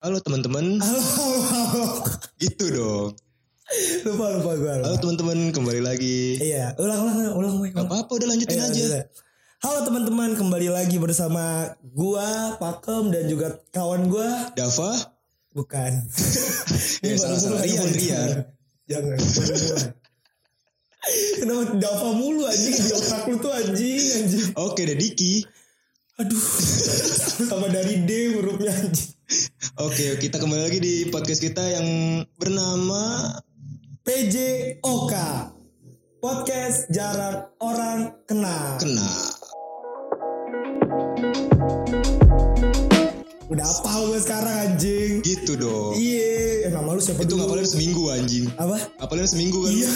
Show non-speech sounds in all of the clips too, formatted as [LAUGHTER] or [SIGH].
Halo teman-teman. Halo, halo, halo. Gitu dong. Lupa, lupa gue. Halo teman-teman, kembali lagi. Iya, ulang, ulang, ulang. ulang. Gak apa-apa, udah lanjutin Ayo, aja. Halo teman-teman, kembali lagi bersama gua, Pakem dan juga kawan gua. Dava, Bukan. [LAUGHS] Ya, Ini baru salah-salah. mulai, Rian, Rian. Jangan. Kenapa Dava mulu anjing di otak lu tuh anjing anjing. oke deh Diki. Aduh. [LAUGHS] Sama dari D hurufnya anjing. Oke, kita kembali lagi di podcast kita yang bernama PJOK. Podcast jarang orang kenal. Kena. Udah apa gue sekarang anjing? Gitu dong. Iya, eh, nama lu siapa Itu dulu? ngapalin seminggu anjing. Apa? Ngapalin seminggu kan. Iya.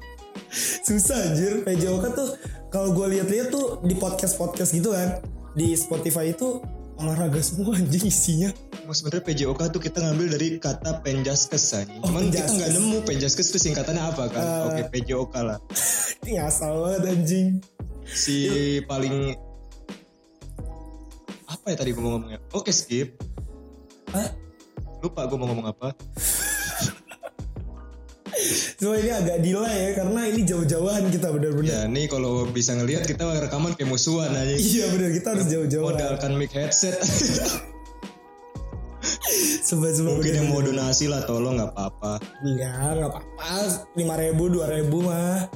[LAUGHS] Susah anjir PJOK tuh kalau gue lihat-lihat tuh di podcast-podcast gitu kan di Spotify itu olahraga semua anjing isinya. Emang sebenarnya PJOK tuh kita ngambil dari kata penjaskes anjing. Oh, Cuman kita penjaskes. nggak nemu penjaskes itu singkatannya apa kan. Eh. Oke, PJOK lah. [LAUGHS] Ini asal banget anjing. Si paling apa ya tadi gue mau ngomongnya? Oke, skip. Hah? Lupa gue mau ngomong apa. [LAUGHS] Cuma ini agak delay ya karena ini jauh-jauhan kita bener-bener. Ya nih kalau bisa ngelihat kita rekaman kayak musuhan aja. Iya bener kita harus jauh-jauhan. Modalkan mic headset. [LAUGHS] Sebab-sebab Mungkin yang mau donasi lah tolong nggak apa-apa. Iya nggak apa-apa. Lima ribu, dua ribu mah.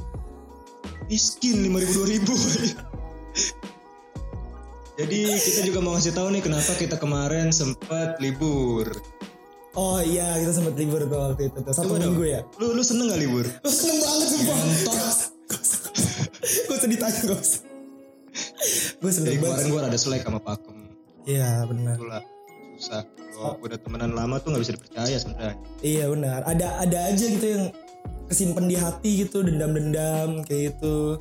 Miskin lima ribu dua ribu. [LAUGHS] Jadi kita juga mau ngasih tahu nih kenapa kita kemarin sempat libur. Oh iya kita sempat libur tuh waktu itu tuh. Satu Coba dong. minggu ya. Lu lu seneng gak libur? Lu seneng banget sumpah. Ngentot. Gue sedih tanya gak usah. Gue seneng Jadi banget. kemarin gue ada selek sama Pakem. Iya benar. Itulah susah. Kalau udah temenan lama tuh nggak bisa dipercaya sebenarnya. Iya benar. Ada ada aja gitu yang kesimpan di hati gitu dendam-dendam kayak gitu.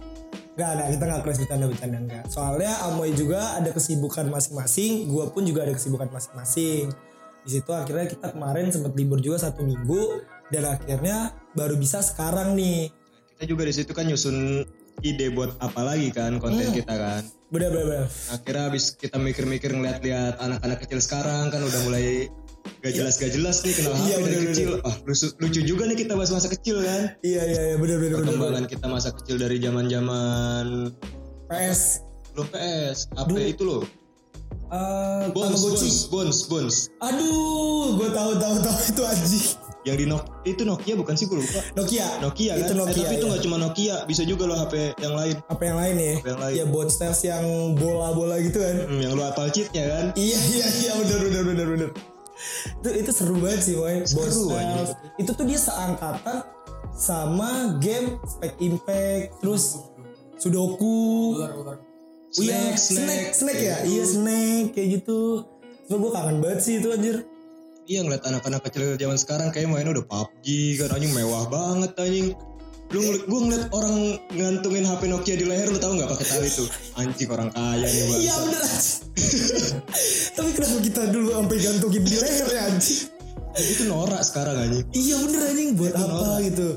Gak ada kita nggak kelas bercanda-bercanda enggak. Soalnya Amoy juga ada kesibukan masing-masing. Gue pun juga ada kesibukan masing-masing. Di situ akhirnya kita kemarin sempat libur juga satu minggu dan akhirnya baru bisa sekarang nih. Kita juga di situ kan nyusun ide buat apa lagi kan konten Hmm. kita kan. Bener bener. bener. Akhirnya habis kita mikir-mikir ngeliat-liat anak-anak kecil sekarang kan udah mulai gak jelas gak jelas nih kenal HP Iya, dari bener, kecil. Ah lucu, lucu juga nih kita bahas masa kecil kan. Iya iya iya bener bener bener. bener. Perkembangan kita masa kecil dari zaman zaman PS. belum PS, HP itu loh. Eh Bones, Tamagotchi. Bones, Bones, Bones. Aduh, gue tahu tahu tahu itu anjing. Yang di Nokia itu Nokia bukan sih gue lupa. Nokia. Nokia kan. Itu Nokia. eh, tapi itu ya. nggak cuma Nokia, bisa juga loh HP yang lain. Apa yang lain ya? Apa yang lain? Ya Bone Stars yang bola-bola gitu kan. Hmm, yang lu hafal cheatnya kan. Iya iya iya benar benar benar benar. Itu itu seru banget sih boy. Bone anjing. Itu tuh dia seangkatan sama game Spec Impact terus Sudoku. Oh iya, Snack, snack, snack. snack ya? Iya, snack kayak gitu. Cuma gue kangen banget sih itu anjir. Iya ngeliat anak-anak kecil zaman sekarang kayak mainnya udah PUBG kan anjing mewah banget anjing. Lu ngeliat, gue ngeliat orang ngantungin HP Nokia di leher lu tahu nggak pakai tali tuh anjing orang kaya nih bang. Iya bener. [LAUGHS] Tapi kenapa kita dulu sampai gantungin di leher ya anjing? itu norak sekarang anjing. Iya bener anjing buat apa norak. gitu.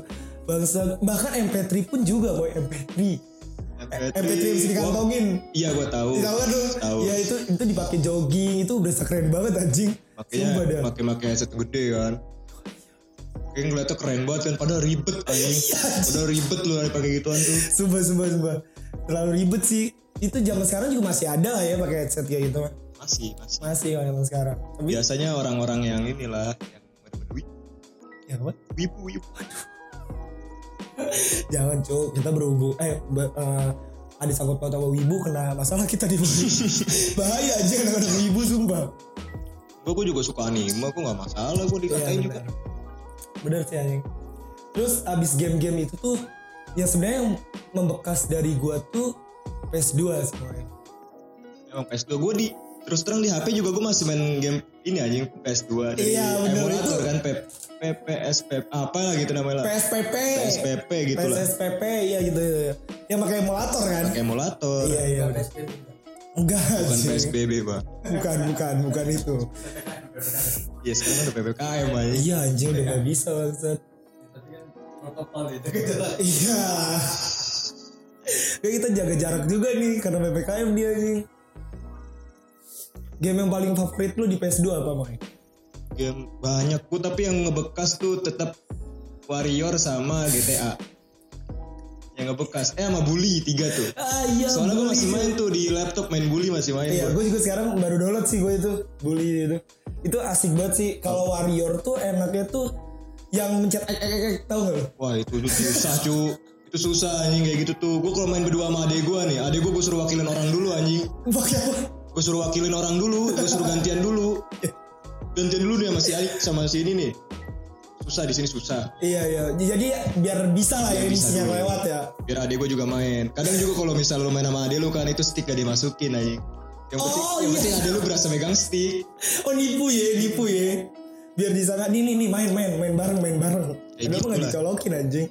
Bangsa bahkan MP3 pun juga boy MP3. MP3 yang bisa dikantongin. Iya gue tahu. Tahu kan tuh? Tahu. Ya itu itu dipakai jogging itu udah keren banget anjing. Makanya pakai pakai headset gede kan. Kayak ngeliatnya keren banget kan, padahal ribet anjing. Iya, Padahal ribet lu pakai gituan tuh. Sumpah sumpah sumpah. Terlalu ribet sih. Itu zaman sekarang juga masih ada lah ya pakai headset kayak gitu mah. Masih, masih. Masih kalau zaman sekarang. Tapi Biasanya orang-orang yang inilah yang bener-bener wibu, ya apa? wibu, wibu. [LAUGHS] Jangan cuk, kita berhubung eh be- eh, ada sangkut paut sama wibu kena masalah kita di [LAUGHS] bahaya aja anak-anak wibu sumpah. Gue gue juga suka anime, gue gak masalah gue dikatain Iya, juga. bener. Bener sih anjing. Terus abis game-game itu tuh yang sebenarnya yang membekas dari gua tuh PS2 semuanya. Emang PS2 gue di terus terang di HP juga gue masih main game ini anjing PS2 dari Iya, bener, emulator itu. kan P, PPS apa lah gitu namanya lah. PSPP. PSPP gitu lah. PSPP iya gitu. Yang pakai emulator kan? Pakai emulator. Iya iya. udah. Enggak Bukan anjing. PSBB bang. Bukan bukan bukan itu. Iya sekarang udah PPKM aja. Iya anjing udah gak bisa bangsat. Iya. Kayak kita jaga jarak juga nih karena PPKM dia nih. Game yang paling favorit lu di PS2 apa, Moy? game banyak gue tapi yang ngebekas tuh tetap Warrior sama GTA yang ngebekas eh sama Bully tiga tuh Ah iya. soalnya gue masih main tuh di laptop main Bully masih main Iya, gua. gue juga sekarang baru download sih gue itu bully itu. Itu asik banget sih. Kalau warrior tuh enaknya tuh yang mencet ek ek ek, ek tahu nggak lo? wah itu susah cu itu susah anjing kayak gitu tuh gue kalau main berdua sama adek gue nih adek gue gue suruh wakilin orang dulu anjing Pakai apa? Gue suruh wakilin orang dulu gue suruh gantian dulu gantian dulu nih sama si Ali sama si ini nih susah di sini susah Iya iya. Jadi biar bisa lah ya bisa dulu. lewat ya. biar adek gue juga main kadang juga kalau misal lu main sama adek lu kan itu stick gak dimasukin anjing yang penting Oh, yang iya. penting adek lu berasa megang stick Oh nipu ya, nipu ya. Biar di sana nih nih nih main main main bareng main bareng. Kayak Kenapa gitu lah. dicolokin anjing?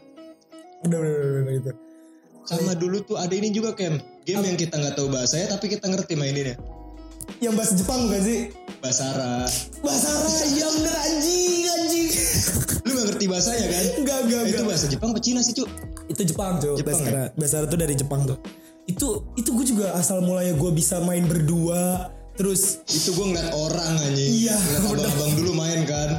Udah udah udah, udah gitu. sama dulu tuh ada ini juga Kem game yang kita nggak tahu bahasanya tapi kita ngerti maininnya Yang bahasa Jepang bukan sih? Basara Bahasa Arab iya bener anjing anjing. lu gak ngerti bahasanya kan Enggak enggak Eh, itu enggak. bahasa Jepang apa Cina sih cu Itu Jepang tuh. Jepang, Basara. Basara tuh dari Jepang tuh. Itu itu gue juga asal mulanya gue bisa main berdua. Terus itu gue ngeliat orang anjing Iya, ngeliat abang-abang dulu main kan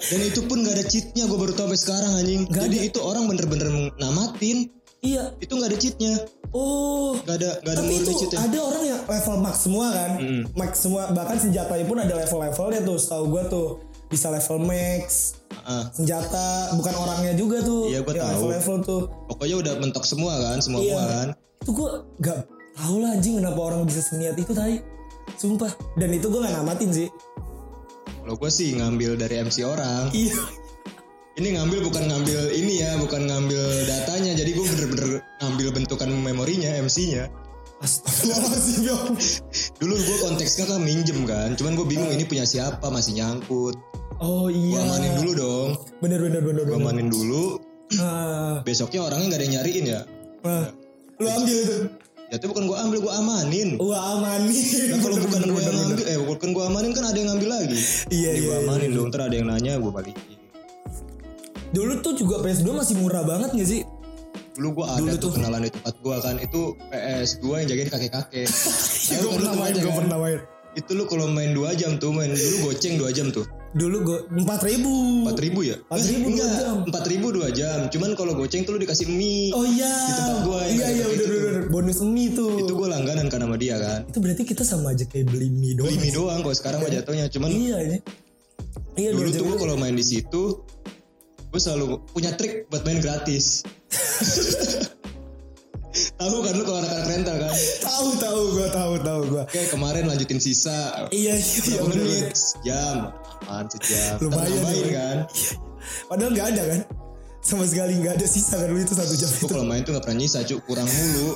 dan itu pun gak ada cheatnya gue baru tau sampai sekarang anjing Nggak jadi ada. itu orang bener-bener namatin iya. itu gak ada cheatnya Oh. gak ada gak ada Tapi itu cheatnya ada orang yang level max semua kan, Mm. max semua. Bahkan senjatanya pun ada level-levelnya tuh. Setahu gue tuh bisa level max, Ah, senjata bukan orangnya juga tuh. Iya, gua Yang tahu. Level-level tuh. pokoknya udah mentok semua kan semua Iya. semua kan Itu gue gak tahu lah anjing kenapa orang bisa seniat itu tadi. Sumpah. Dan itu gue gak namatin sih. kalau gue sih ngambil dari MC orang Iya. Ini ngambil bukan ngambil ini ya bukan ngambil datanya. Jadi gue bener-bener ngambil bentukan memorinya MC-nya Astagfirullahaladzim dulu gue konteksnya kan minjem kan cuman gue bingung ini punya siapa masih nyangkut. Oh gue iya. amanin dulu dong. Bener bener bener gue amanin dulu. Ah, besoknya orangnya nggak ada yang nyariin ya. Ah. Lu ambil itu. ya itu bukan gue ambil gue amanin. Wah amanin. nah kalau bukan gue yang ngambil eh bukan gue amanin kan ada yang ngambil lagi. Iya, iya, gue iya, amanin dong ntar ada yang nanya gue balikin Dulu tuh juga PS2 masih murah banget gak sih? dulu gue ada tuh kenalan di tempat gue kan itu PS2 yang jagain kakek-kakek [LAUGHS] Tahu gue pernah tuh main, gue kan? pernah main. itu lu kalau main 2 jam tuh main dulu goceng 2 jam tuh Dulu gue empat ribu. 4 ribu ya? 4.000 dua enggak, jam. 4 ribu 2 jam. Cuman kalau goceng tuh lu dikasih mie. Oh iya. Di tempat gua yang Iya iya udah udah udah. Bonus mie tuh. Itu gue langganan kan sama dia kan. Itu berarti kita sama aja kayak beli mie doang. Beli mie doang kalau sekarang mah jatuhnya. Cuman Iya ini. Iya dulu dua tuh gue kalau main di situ gue selalu punya trik buat main gratis. [LAUGHS] tahu kan lu kalau anak-anak rental kan? Tahu tahu gue tahu tahu gue. Oke kemarin lanjutin sisa Iya iya iya menit? Sejam. Apaan sejam? Lumayan, nambahin ya. kan? Padahal nggak ada kan? Sama sekali nggak ada sisa kan lu itu satu jam Gue itu. kalau main tuh gak pernah nyisa cu. Kurang mulu.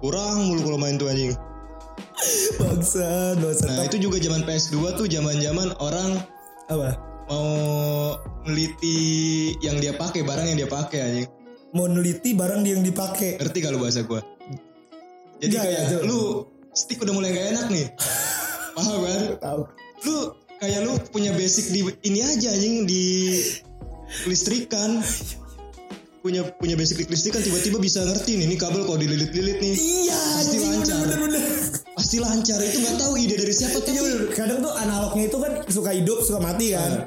Kurang mulu kalau main tuh anjing. Bangsa, dosa. Nah itu juga zaman PS2 tuh zaman-zaman orang Apa? Mau neliti yang dia pakai barang yang dia pakai anjing. Mau neliti barang yang dipakai. Ngerti kalau bahasa gua? Jadi Nggak, kayak ya, lu stick udah mulai gak enak nih. [LAUGHS] Paham kan? Tahu. Lu kayak lu punya basic di ini aja anjing di listrikan. Punya punya basic di listrikan tiba-tiba bisa ngerti nih ini kabel kalau dililit-lilit nih. Iya, Pasti anjing, lancar. bener bener bener. Pasti lancar itu nggak tahu ide dari siapa Iya tapi bener. Kadang tuh analognya itu kan suka hidup, suka mati kan.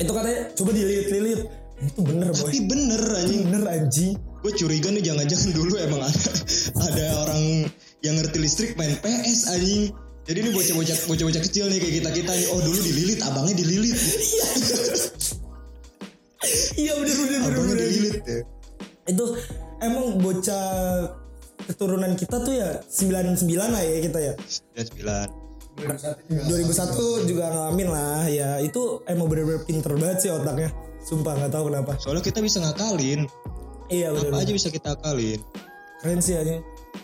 Itu katanya coba dililit-lilit. Nah, Itu bener boy. tapi bener anjing. Bener anjing. gue curiga nih jangan-jangan [LAUGHS] dulu emang ada ada orang yang ngerti listrik main PS anjing jadi ini bocah-bocah bocah-bocah kecil nih kayak kita kita nih oh dulu dililit abangnya dililit Iya bener bener bener. abangnya bener. dililit ya. Itu emang bocah keturunan kita tuh ya 99 lah ya kita ya. dan sembilan 2001 juga ngalamin lah ya. Itu emang bener-bener pinter banget sih otaknya. Sumpah nggak tahu kenapa. soalnya kita bisa ngakalin Iya bener. apa aja bisa kita akalin Keren sih anjing.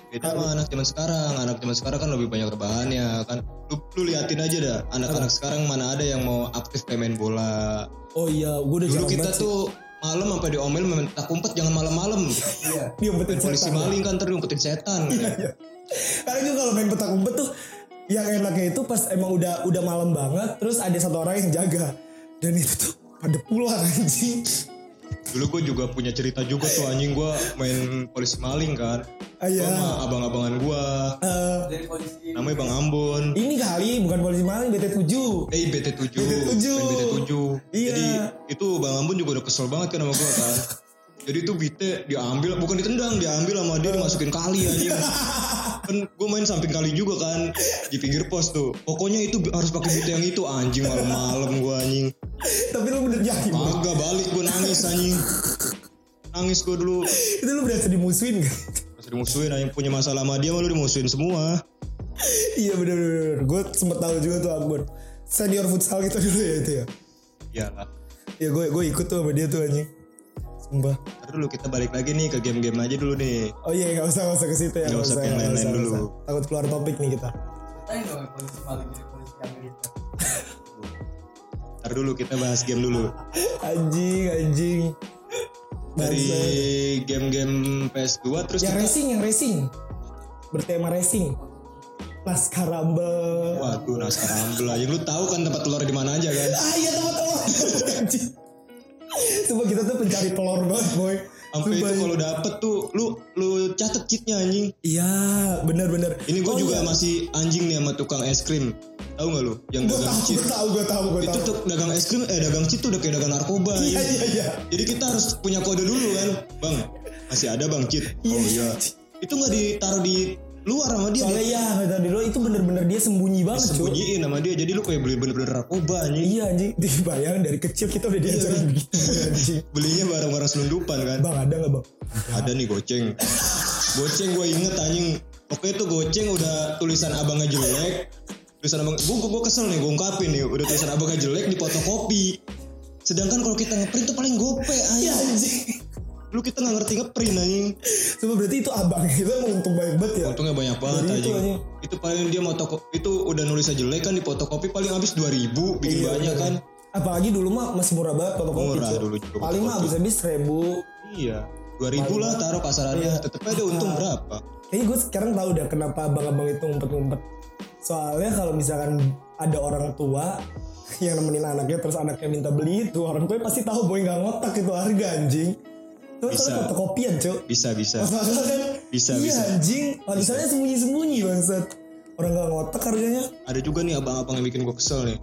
beda sama anak zaman sekarang anak zaman sekarang kan lebih banyak rebahannya kan lu, lu liatin aja dah anak-anak sekarang mana ada yang mau aktif kayak main bola Oh iya, gue udah dulu kita sih. tuh malam sampai diomel tak umpet jangan malam-malam Iya. Dia umpetin polisi maling kan ntar diumpetin setan [LAUGHS] Karena juga kalau main petak umpet tuh yang enaknya itu pas emang udah udah malam banget terus ada satu orang yang jaga dan itu tuh pada pulang anjing. Dulu gue juga punya cerita juga tuh anjing gue main polisi maling kan. Ah, iya. Sama abang-abangan gue. Eh, Jadi polisi. Namanya Bang Ambon. ini kali bukan polisi maling BT7. Eh BT7. BT7. Main BT7. Iya. Jadi itu Bang Ambon juga udah kesel banget kan sama gue kan. [LAUGHS] Jadi itu BT diambil, bukan ditendang, diambil sama dia dimasukin kali anjing. [LAUGHS] kan gue main samping kali juga kan di pinggir pos tuh. Pokoknya itu harus pakai BT yang itu anjing malam-malam gue anjing. Tapi lu bener jadi. Boy. Kagak balik gue nangis anjing. Nangis gue dulu. Itu lu berasa dimusuhin gak? Masih dimusuhin anjing punya masalah sama dia malu dimusuhin semua. iya bener bener. Gue sempet tahu juga tuh Ambon. Senior futsal kita dulu ya itu ya. Iyalah. Ya gue gue ikut tuh sama dia tuh anjing. Sumpah. Ntar dulu kita balik lagi nih ke game-game aja dulu nih. Oh iya nggak usah nggak usah ke situ ya. Nggak usah ke yang lain-lain dulu. usah. Takut keluar topik nih kita. Ceritain dong ya, polisi maling jadi polisi Amerika. Ntar dulu kita bahas game dulu. [LAUGHS] Anjing anjing. Dari game-game PS2 terus Yang kita racing yang racing. Bertema racing. Laskar Rumble. Waduh, naskah Rumble aja. Lu tahu kan tempat telur di mana aja kan? Ah iya teman-teman. [LAUGHS] Anjing. Sumpah kita tuh pencari telur banget boy. Sampai itu iya. kalau dapet tuh lu lu catet cheatnya anjing. Iya bener-bener. Ini gue Oh, juga iya. masih anjing nih sama tukang es krim. Tahu nggak lu? Yang Gue dagang tahu, cheat. gue tahu, gue tahu, gue Itu tuh dagang es krim, eh dagang cheat tuh udah kayak dagang narkoba. Iya iya iya. Jadi kita harus punya kode dulu kan, bang. Masih ada bang cheat. Oh iya. Itu nggak ditaruh di luar sama dia. Soalnya dia ya kata dulu itu bener-bener dia sembunyi banget sembunyiin sama dia. Jadi lu kayak beli bener-bener narkoba anjing. Iya anjing, [LAUGHS] dibayang dari kecil kita udah diajarin begitu [LAUGHS] anjing. Belinya barang-barang selundupan kan. Bang ada nggak bang? Ada nih goceng. Goceng gue inget anjing. Oke itu goceng udah tulisan abangnya jelek. Tulisan abang, gue gue kesel nih, gue ungkapin nih. Udah tulisan abangnya jelek di fotokopi. Sedangkan kalau kita ngeprint tuh paling gope Iya anjing. anjing. Lu kita nggak ngerti ngeprint anjing. Coba berarti itu abang [LAUGHS] itu emang untung banyak banget ya. Untungnya banyak banget Dari itu anjing. Itu paling dia mau toko itu udah nulisnya jelek kan di fotokopi paling habis 2000 bikin Iya, banyak bener. kan. Apalagi dulu mah masih murah banget fotokopi. Murah dulu juga Paling mah habis-habis seribu. Iya. 2000 lah taruh kasarannya. Iya. Tetep aja untung berapa? Kayaknya gue sekarang tahu dah kenapa abang-abang itu ngumpet-ngumpet. Soalnya kalau misalkan ada orang tua [LAUGHS] yang nemenin anaknya terus anaknya minta beli itu orang tua pasti tahu boy nggak ngotak itu harga anjing. Itu Bisa. kan fotokopian cuy. Bisa bisa. Kan Bisa, iya, bisa. anjing. Misalnya sembunyi-sembunyi bangsat. Orang nggak ngotak harganya. Ada juga nih abang-abang yang bikin gue kesel nih.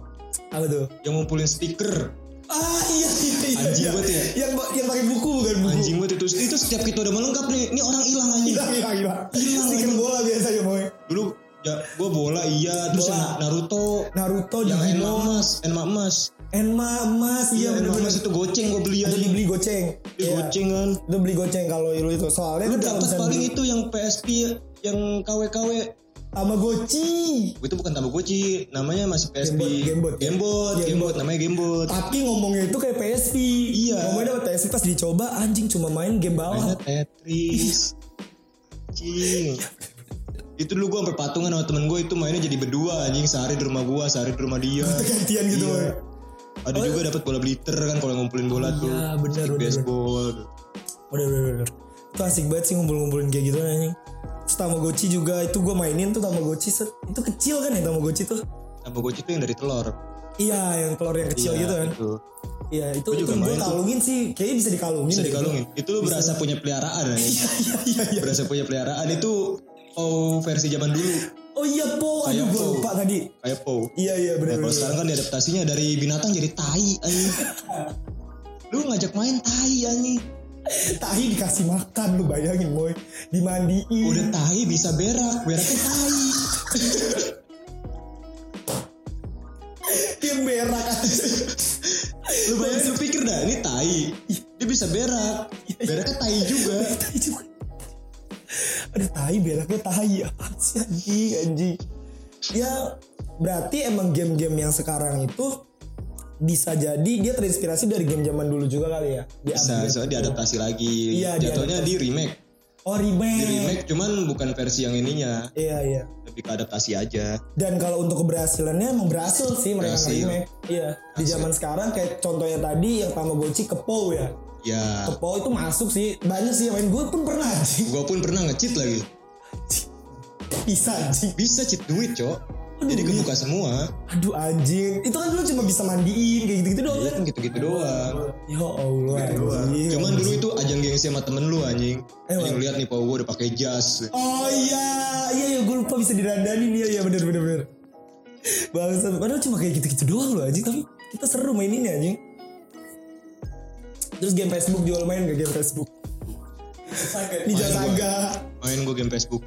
Apa tuh? Yang ngumpulin stiker. Ah iya iya iya. Anjing iya. banget ya. Yang yang pakai buku bukan buku. Anjing banget itu. Itu setiap kita udah melengkap nih. Ini orang hilang anjing. Hilang hilang hilang. Stiker bola biasanya boy. Dulu ya gue bola iya. Terus Bola. Naruto. Naruto Yang Digimon. emas. Emas. Enma emas Iya iya Enma bener-bener. emas itu goceng gue beli Itu anjing. dibeli goceng. Itu Iya. goceng kan. Itu beli goceng kalau lu itu soalnya Lu dapat misalnya paling beli itu yang PSP yang KW-KW. Tamagotchi. Itu bukan Tamagotchi, namanya masih PSP. Gamebot, Gamebot. Gamebot, Gamebot. Namanya Gamebot. Tapi ngomongnya itu kayak PSP. Iya. Ngomongnya dapat PSP pas dicoba anjing cuma main game Mainnya bawah. Tetris. Cing. Itu dulu gue sampai patungan sama temen gue itu mainnya jadi berdua anjing sehari di rumah gue, sehari di rumah dia. Gantian gitu. Iya. Ada juga dapat bola bliter kan kalau ngumpulin bola tuh. Iya, bener, Stick bener, baseball. Udah udah udah. Itu asik banget sih ngumpul-ngumpulin kayak gitu anjing. Terus Tamagotchi juga itu gue mainin tuh Tamagotchi itu kecil kan ya Tamagotchi tuh. Tamagotchi itu yang dari telur. Iya yang telur yang kecil Iya, gitu kan. itu. Iya itu Gua itu juga gue main tuh. kalungin sih kayaknya bisa dikalungin. Bisa dikalungin. Itu lu berasa punya peliharaan anjing. [LAUGHS] Iya iya iya. iya. Berasa punya peliharaan itu oh versi zaman dulu Oh iya po, aduh gue Po. lupa tadi. kayak Pow. Iya iya benar kalau benar. sekarang kan diadaptasinya dari binatang jadi tai anjing. [LAUGHS] Lu ngajak main tai anjing. Tahi dikasih makan lu bayangin boy, dimandiin. Udah tai bisa berak, beraknya tai. [LAUGHS] Dia berak aja. [LAUGHS] Lu bayangin lu pikir dah ini tai. Dia bisa berak. Apa sih anjing anjing. Ya berarti emang game-game yang sekarang itu bisa jadi dia terinspirasi dari game zaman dulu juga kali ya. Di Bisa, soalnya diadaptasi lagi. Iya, Jatuhnya di remake. Oh remake. Di remake cuman bukan versi yang ininya. Iya iya. Lebih ke adaptasi aja. Dan kalau untuk keberhasilannya emang berhasil sih mereka Berhasil. remake. Iya. Di zaman sekarang kayak contohnya tadi yang Tamagotchi ke POW ya. Ya, Ke POW itu masuk sih. Banyak sih yang main gue pun pernah gua pun pernah nge-cheat lagi. Bisa anjing. Bisa cheat duit, Cok. Jadi kebuka semua. Aduh anjing. Itu kan dulu cuma bisa mandiin kayak gitu-gitu doang Iya kan. gitu-gitu doang. Ya Allah anjing. Cuman dulu itu ajang gengsi sama temen lu anjing. Eh, Anjing lihat nih, Pau gue udah pakai jas. Oh iya, iya iya gue lupa bisa didandanin ya, ya bener bener bener. Bangsa, padahal cuma kayak gitu-gitu doang loh anjing, tapi kita seru maininnya anjing. Terus game Facebook jual main gak game Facebook? Ninja Main gua. Saga, Main gue game Facebook.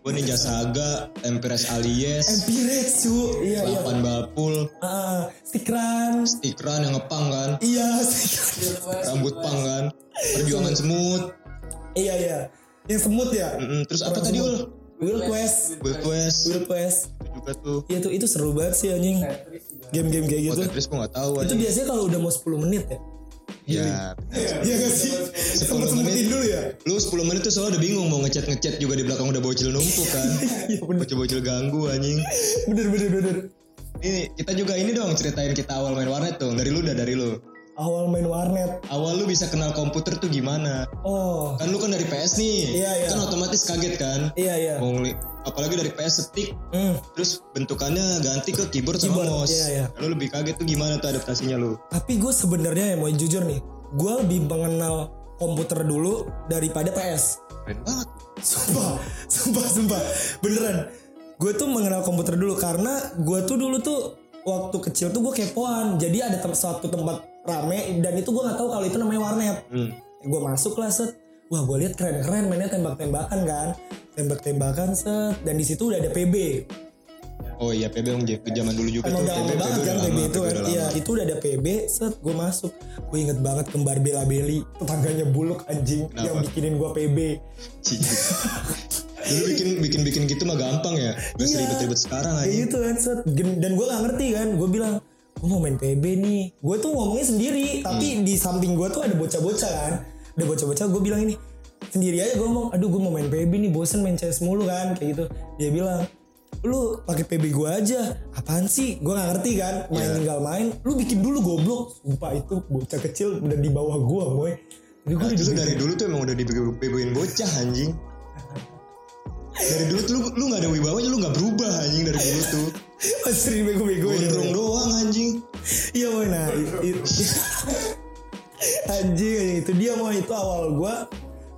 Gue Ninja Saga, Empress Alias, Empires cu, iya iya. Lapan Balpul, Ah, Stikran, Tikran yang ngepang kan, iya Stikran. rambut pang kan, perjuangan semut. Iya iya. Yang semut ya? Mm-mm, Terus apa tadi ul? World Quest, Wild West World Quest. itu juga tuh. Iya tuh itu seru banget sih anjing. Game-game kayak Oh gitu. Tetris gue gak tahu Itu biasanya kalau udah mau 10 menit ya. Ya, Iya gak sih? Sempet-sempetin dulu ya? lu 10 menit tuh soalnya udah bingung mau ngechat ngechat juga di belakang udah bocil numpuk kan. [LAUGHS] Iya bener, Bocil-bocil ganggu anjing. bener, bener, bener. Ini kita juga ini dong ceritain kita awal main warnet tuh. Dari lu dah dari lu. Awal main warnet. Awal lu bisa kenal komputer tuh gimana? Oh, Kan lu kan dari PS nih. Iya, iya. Kan otomatis kaget kan. iya, iya. Mau ngeli- apalagi dari PS stick Hmm. terus bentukannya ganti ke keyboard, sama Keyboard, mouse. iya, iya. Lu lebih kaget tuh gimana tuh adaptasinya lu? Tapi gue sebenarnya ya mau jujur nih, gue lebih mengenal komputer dulu daripada PS. Keren banget. Sumpah, sumpah, sumpah. Beneran. Gue tuh mengenal komputer dulu karena gue tuh dulu tuh waktu kecil tuh gue kepoan. Jadi ada tem suatu tempat rame dan itu gue nggak tahu kalau itu namanya warnet. Hmm. Gue masuk lah set. Wah gue lihat keren-keren mainnya tembak-tembakan kan. Tembak-tembakan set. Dan di situ udah ada PB. Oh iya PB yang ke zaman dulu juga Emang tuh. udah lama banget kan PB itu kan. Iya itu udah ada PB set. Gue masuk. Gue inget banget kembar bela-beli. Tetangganya buluk anjing. Kenapa? Yang bikinin gue PB. Dulu bikin bikin bikin gitu mah gampang ya. Gak Iya. seribet-ribet sekarang Kayak aja. gitu kan set. Dan gue gak ngerti kan. Gue bilang gue mau main PB nih. Gue tuh ngomongnya sendiri. Tapi di samping gue tuh ada bocah-bocah kan. Ada bocah-bocah gue bilang ini. Sendiri aja gue ngomong. Aduh gue mau main PB nih. Bosen main CS mulu kan. Kayak gitu. Dia bilang. Lu pakai PB gue aja. Apaan sih? Gue gak ngerti kan. Main Iya. tinggal main. Lu bikin dulu goblok. Sumpah itu bocah kecil udah di bawah gue boy. Jadi gue Nah, tuh dari dulu tuh emang udah dibegoin bocah anjing. Dari dulu tuh lu, lu gak ada wibawanya lu gak berubah anjing dari dulu tuh. Masih bego-bego Gondrong doang anjing. Iya boy nah anjing itu dia mau itu awal gua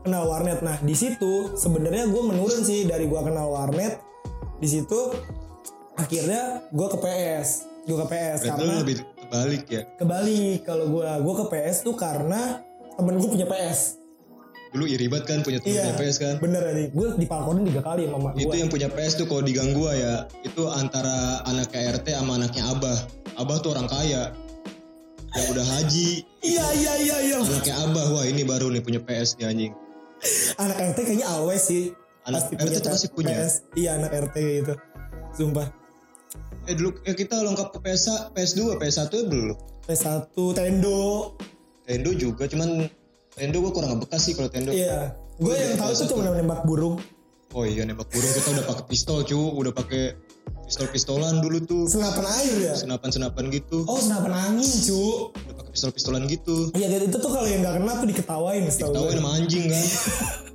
kenal warnet. Nah di situ sebenarnya gue menurun sih dari gua kenal warnet. Di situ akhirnya gua ke PS. Gue ke PS lu karena lebih terbalik ya. kebalik kalau gua gua ke PS tuh karena temen gue punya PS. Dulu iri banget kan punya temen Iya. punya PS kan. Bener aja. Gue dipalkonin tiga kali sama mak Itu yang punya PS tuh kalau di gang gua ya, itu antara anaknya RT sama anaknya Abah. Abah tuh orang kaya. Yang udah haji, Iya iya iya iya. anaknya Abah, wah ini baru nih punya PS nih anjing. Anak RT kayaknya always sih. Anak RT tuh pasti punya. PS. Iya anak RT gitu. Sumpah. Eh dulu eh, kita lengkap ke PS, PS2, PS1 ya belum. PS1 Tendo. Tendo juga, cuman Tendo gua kurang ngebekas sih kalau Tendo. Iya. Gue yang tahu tuh cuma nembak burung. Oh iya nembak burung kita udah pakai pistol cu, udah pakai pistol-pistolan dulu tuh. Senapan air ya. Senapan-senapan gitu. Oh senapan angin cu. Udah pakai pistol-pistolan gitu. Iya dan itu tuh kalau yang nggak kena tuh diketawain gue. sama anjing kan.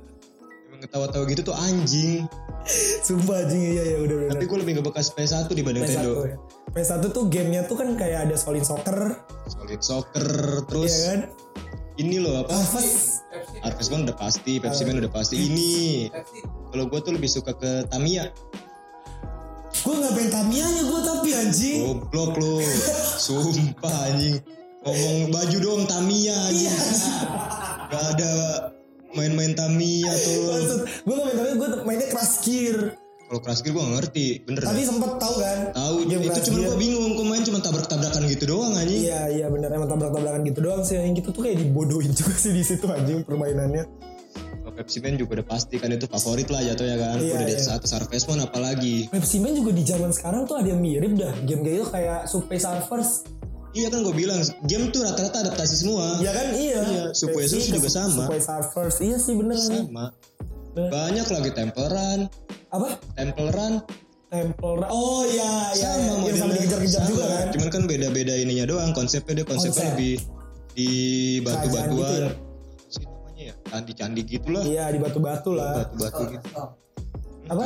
[LAUGHS] Emang ketawa-tawa gitu tuh anjing. Sumpah anjing iya iya udah udah. Tapi gue lebih ngebekas PS1 dibanding PS1 Nintendo. ya. PS1 tuh gamenya tuh kan kayak ada Solid Soccer. Solid Soccer, terus Iya kan? Ini loh apa? Harvest. Harvest Moon udah pasti, Pepsi Man udah pasti. Ini kalau gue tuh lebih suka ke Tamiya. Gue nggak pengen Tamiya-nya gue tapi anjing. Goblok lo. Sumpah anjing. Ngomong baju doang Tamiya anjing. Gak ada main-main Tamiya tuh. Gue nggak pengen Tamiya gue mainnya Gear. Kalau Gear gue gak ngerti, bener. Tapi sempet tahu kan? Tahu Game itu cuma gue bingung, gue main cuma tabrak-tabrakan gitu doang anjing. Iya iya benar emang tabrak-tabrakan gitu doang sih yang gitu tuh kayak dibodohin [LAUGHS] juga sih di situ anjing permainannya. Pepsi Man juga udah pasti kan itu favorit lah jatuhnya kan. Iya, udah di iya. atas Harvest Moon apalagi. Pepsi Man juga di zaman sekarang tuh ada yang mirip dah game kayak gitu kayak Subway Surfers. Iya kan gue bilang game tuh rata-rata adaptasi semua. Ya kan iya. Iya, Subway Surfers juga sama. Subway Surfers iya sih bener. Sama. Bener. Banyak lagi Temple Run, Apa? Temple Run Temple Run. Oh iya iya. sama iya. Yang sama dikejar-kejar juga kan. Cuman kan beda-beda ininya doang konsepnya dia konsepnya Konsep. lebih di batu-batuan. Gitu ya? Namanya ya? Candi-candi gitu lah. Iya di batu-batu lah. Batu-batu gitu. Apa?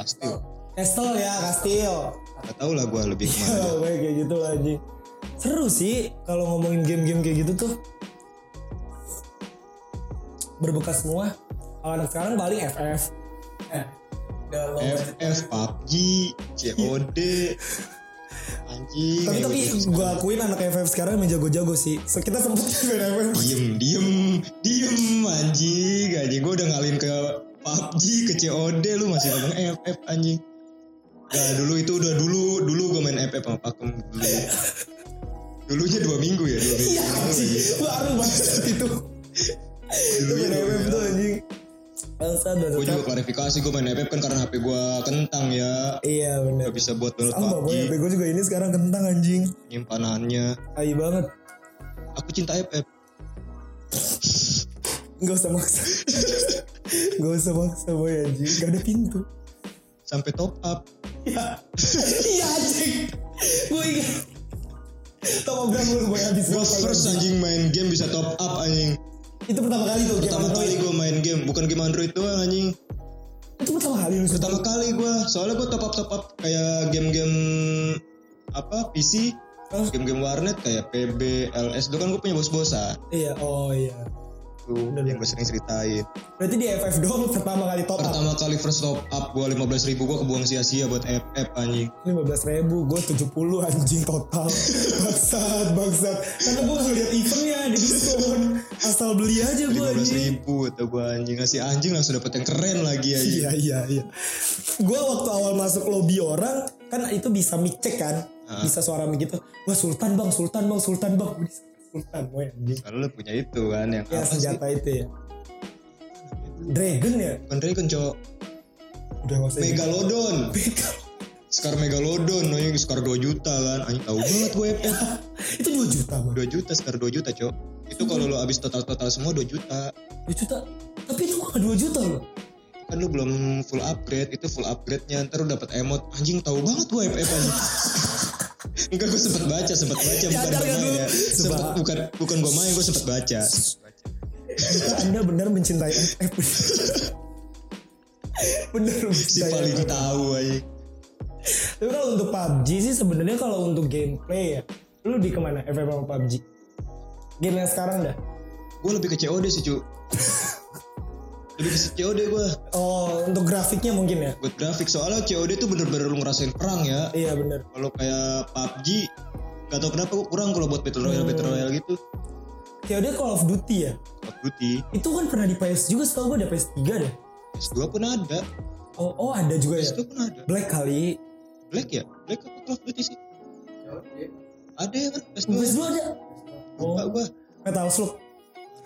Kastil. Castle ya, Castle. Gak tau lah gue lebih ke mana. Ya, pokoknya kayak gitu lah anjing. Seru sih kalau ngomongin game-game kayak gitu tuh. Berbekas semua. Kalau anak sekarang paling FF. Eh, FF, PUBG, COD. Anjing. Tapi yang tapi gua- gue akuin anak FF sekarang emang jago-jago sih. So, kita sempet main FF. diem diem diem anjing anjing gue udah ngalin ke PUBG ke COD lu masih ngomong FF anjing Nah dulu itu udah dulu dulu gue main FF sama Pakem dulu dulunya dua minggu ya dua minggu Iya anjing. Baru banget itu. Itu main FF tuh anjing. Gue juga klarifikasi gue main FF kan karena HP gue kentang ya Iya bener. gak bisa buat download Sama PUBG HP gue juga ini sekarang kentang anjing. nyimpanannya Tai banget. aku cinta FF Gak usah maksa. [LAUGHS] Gak usah maksa boy anjing. Gak ada pintu. sampai top up Iya. Iya anjing. Gue ingat. Top up gue habis gue first anjing main game bisa top up anjing Itu pertama kali tuh. game pertama Android. kali gue main game bukan game Android doang anjing Itu pertama kali pertama kali gue soalnya gue top up top up kayak game-game apa PC game-game warnet kayak PB LS itu kan gue punya bos-bosan Iya, oh iya. Tuh yang gue sering ceritain Berarti di FF doang pertama kali top up. pertama kali first top up gue 15 ribu gue kebuang sia-sia buat FF anjing 15 ribu, gue 70 anjing total. [LAUGHS] bangsat, bangsat. Karena gue ngeliat eventnya di diskon. Asal beli aja gue 15 anjing. ribu atau gue anjing ngasih anjing langsung dapet yang keren lagi ya Iya, iya, iya. Gue waktu awal masuk lobby orang, kan itu bisa mic check kan. Bisa suara mic gitu. Wah Sultan bang, Sultan bang, Sultan bang. Anjing. kalau lu punya itu kan yang Ya apa sih senjata itu ya. Dragon ya? bukan Dragon cok Udah gak usah. Megalodon Scar Megalodon anjing Scar 2 juta kan anjing tahu banget gue [LAUGHS] itu 2 juta bang. 2 juta Scar 2 juta cok itu kalau lu habis total-total semua 2 juta 2 juta. Tapi itu gak 2 juta loh. kan lu belum full upgrade itu full upgrade nya ntar lu dapat emot anjing tahu banget gue FF anjing [LAUGHS] enggak gue sempet baca sempet baca. Bukan gue main ya. Sempet, bukan bukan gue main gue sempet baca. Anda benar mencintai benar si mencintai paling FF. tahu anjing Tapi kalau untuk PUBG sih sebenarnya kalau untuk gameplay ya, lu di ke mana FF sama PUBG? Game yang sekarang dah. gue lebih ke COD sih cu lebih ke COD gue Oh, untuk grafiknya mungkin ya? buat grafik soalnya COD tuh bener-bener lu ngerasain perang ya Iya bener. kalau kayak PUBG gak tau kenapa gue kurang kalau buat battle royale battle royale gitu dia Call of Duty ya. Call of Duty Itu kan pernah di PS juga setahu gue ada PS3 deh. PS2 pun ada Oh, oh ada juga ya. PS2 pun ada Black kali. Black ya Black apa Call of Duty sih Ya oke. ada ya kan PS2 PS2 ada. Oh, lupa gue Metal Slug.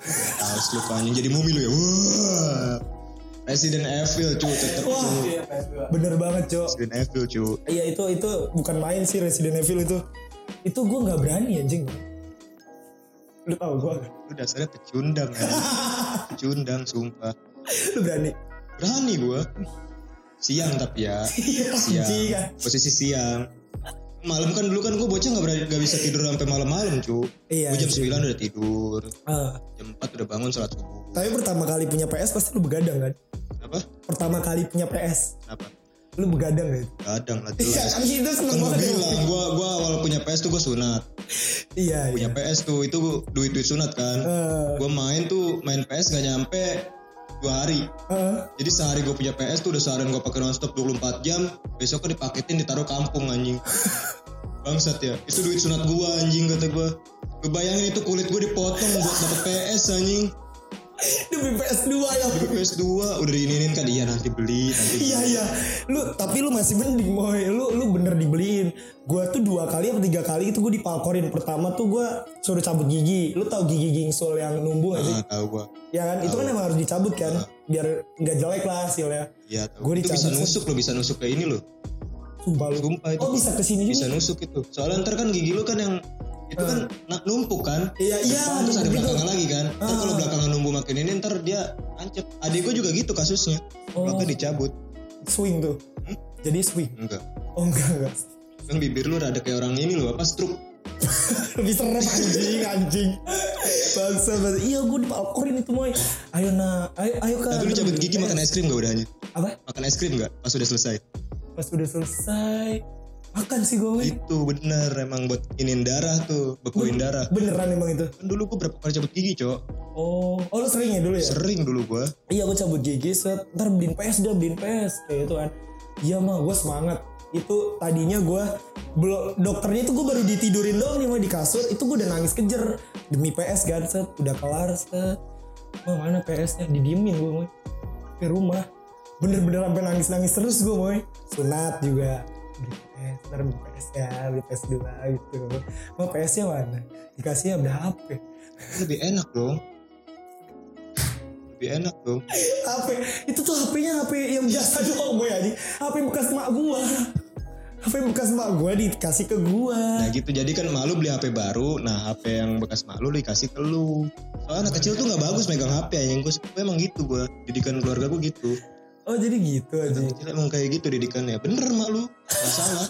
Tahu lupa anjing jadi mumi lu ya. Wah. Resident Evil cu tetep Wah, cu Iya PS2. bener banget, Cok. Resident Evil cu. Iya itu itu bukan main sih Resident Evil itu. Itu gue nggak berani anjing. Lu tau gue lu dasarnya pecundang ya. Pecundang sumpah. Lu berani? berani gue siang tapi ya. Iya siang. posisi siang malam kan dulu kan gue bocah nggak berani nggak bisa tidur sampai malam-malam cu. Iya, gue jam 9 udah tidur. Ah, jam 4 udah bangun sholat subuh. Tapi pertama kali punya PS pasti lu begadang kan? apa? Pertama kali punya PS, apa? Lu begadang kan? kadang lah Iya jelas. kan itu kan seneng gue banget ya. bilang gue gue awal punya PS tuh gue sunat. Iya, iya. punya PS tuh itu duit duit sunat kan. Eh, gue main tuh main PS nggak nyampe dua hari. Eh, jadi sehari gue punya PS tuh udah seharian gue pakai nonstop 24 jam besok kan dipaketin ditaruh kampung anjing. [LAUGHS] Bangsat ya itu duit sunat gue anjing kata gue gue bayangin itu kulit gue dipotong buat dapet PS anjing demi PS2 ya. Dulu PS2 udah diinin kan iya nanti beli nanti Iya iya, lu tapi lu masih mending boy, lu lu bener dibeliin. Gua tuh dua kali atau tiga kali itu gue dipalkorin. Pertama tuh gua suruh cabut gigi. Lu tahu gigi gingsul yang numbu gak sih? ah tahu gue Ya kan, itu kan emang harus dicabut kan, biar nggak jelek lah hasilnya. iya tahu Gua itu bisa nusuk lo bisa nusuk kayak ini lo Sumpah lu. sumpah itu Oh bisa ke sini bisa juga? nusuk itu soalnya ntar kan gigi lu kan yang itu kan na- numpuk kan Iya iya. Depan terus ada gitu. belakangnya lagi kan ntar Ah. kalau belakangnya numbu makin ini ntar dia ancep adik gue juga gitu kasusnya Oh. belakangnya dicabut Swing tuh. Hmm? Jadi swing. enggak Oh enggak enggak. kan bibir lu ada kayak orang ini loh apa stroke [LAUGHS] Lebih serem anjing anjing. Bangsa bangsa. Iya gue dipalkorin itu moy. Ayo nah, ayo ayo kan. tapi lu cabut gigi makan es krim gak udahnya Apa? makan es krim gak pas udah selesai Pas udah selesai Makan sih gue. Itu bener emang buat inin darah tuh, bekuin darah. Beneran emang itu. Kan dulu gue berapa kali cabut gigi, Cok. Oh, oh lu sering ya dulu ya? Sering dulu gue. Iya gue cabut gigi set, ntar beliin PS dah beliin PS kayak gitu kan. Iya mah gue semangat. Itu tadinya gue belum dokternya itu gue baru ditidurin doang nih mah di kasur itu gue udah nangis kejer demi PS kan set udah kelar set. Oh mana PS-nya didiemin gue moy ke rumah bener-bener sampai nangis-nangis terus gue moy sunat juga PS ntar beli PS ya beli PS dua gitu. Mau PS-nya mana dikasihnya udah HP Lebih enak dong. Lebih enak dong. HP itu tuh HP-nya HP yang biasa doang gue aja HP bekas mak gua. HP bekas mak gua dikasih ke gua. Nah gitu. Jadi kan malu beli HP baru, nah HP yang bekas malu dikasih ke lu. Soalnya anak kecil tuh nggak bagus megang HP yang gue emang gitu gue didikan keluarga gue gitu. Oh jadi gitu aja kecil emang kayak gitu didikannya. Bener mak lu, [LAUGHS] nggak salah.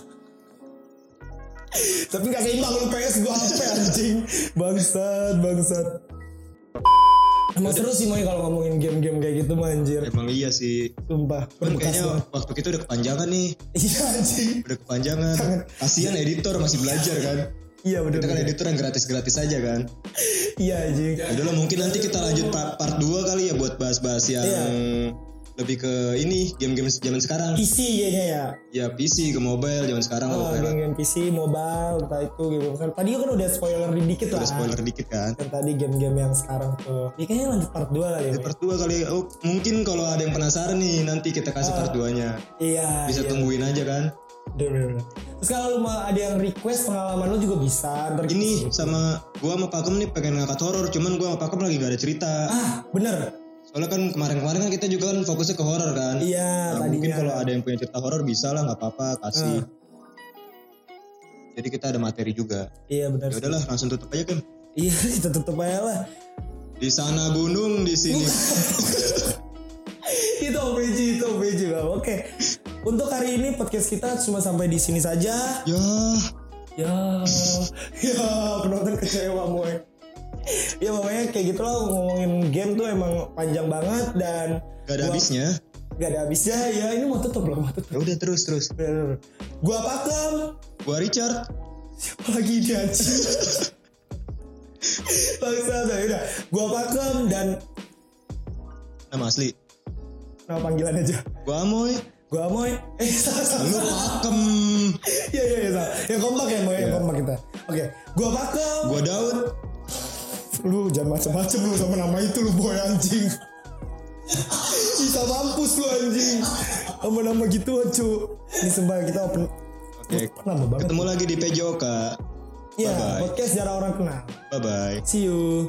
tapi gak seimbang lu PS gua HP anjing bangsat bangsat Emang seru sih Moy kalau ngomongin game-game kayak gitu mah anjir Emang iya sih. Sumpah Cuman berbekas kayaknya waktu kita udah kepanjangan nih, Iya anjing udah kepanjangan. Kasihan editor masih belajar kan. Iya bener Kita kan editor yang gratis-gratis aja kan. Iya anjing Udah lah mungkin nanti kita lanjut part, part 2 kali ya buat bahas-bahas yang Iya. Lebih ke ini game-game zaman sekarang. PC kayaknya ya Ya PC ke mobile zaman sekarang Oh, game-game PC, mobile, entah itu game kan. Tadi kan udah spoiler dikit lah. udah spoiler dikit kan. Yang tadi game-game yang sekarang tuh. Ya kayaknya lanjut part 2 kali ya. Part 2 kali oh, mungkin kalau ada yang penasaran nih nanti kita kasih part 2 nya. Iya. Bisa iya. tungguin aja kan. Bener. Terus kalau lu mau ada yang request pengalaman lu juga bisa. Ntar Ini sebut. sama gua sama Pakem nih pengen ngangkat horor cuman gua sama Pakem lagi gak ada cerita. Ah, bener. Soalnya kan kemarin-kemarin kan kita juga kan fokusnya ke horor kan. Iya, Nah, mungkin kalau ada yang punya cerita horor bisa lah nggak apa-apa kasih. Ah. Jadi kita ada materi juga. Iya bener. Ya udahlah langsung tutup aja kan. Iya, [LAUGHS] kita tutup aja lah. Di sana gunung, di sini. [LAUGHS] itu OPG, itu OPG Bang. Oke. Untuk hari ini podcast kita cuma sampai di sini saja. ya, Ya, [LAUGHS] ya penonton kecewa moy. Ya pokoknya kayak gitu lah ngomongin game tuh emang panjang banget dan gak ada Gua- habisnya. gak ada habisnya ya ini mau tutup belum mau tutup. Ya udah terus terus. Gua pakem. Gua Richard. Siapa lagi dia? [LAUGHS] Bangsa ya udah. Gua pakem dan Nama asli. nama panggilan aja. Gua Amoy. Gua Amoy. Eh salah salah. Lu. Pakem. Iya iya iya. salah. Yang kompak ya Moy, yang kompak kita. Oke, gua pakem. Gua Daud. Lu jangan macem-macem lu sama nama itu lu boy anjing. Bisa mampus lu anjing. Sama nama gitu cu. Ini sembah kita open. Oke. Banget. Ketemu lagi di PJOK. Iya, podcast jarang orang kenal. Bye bye. See you.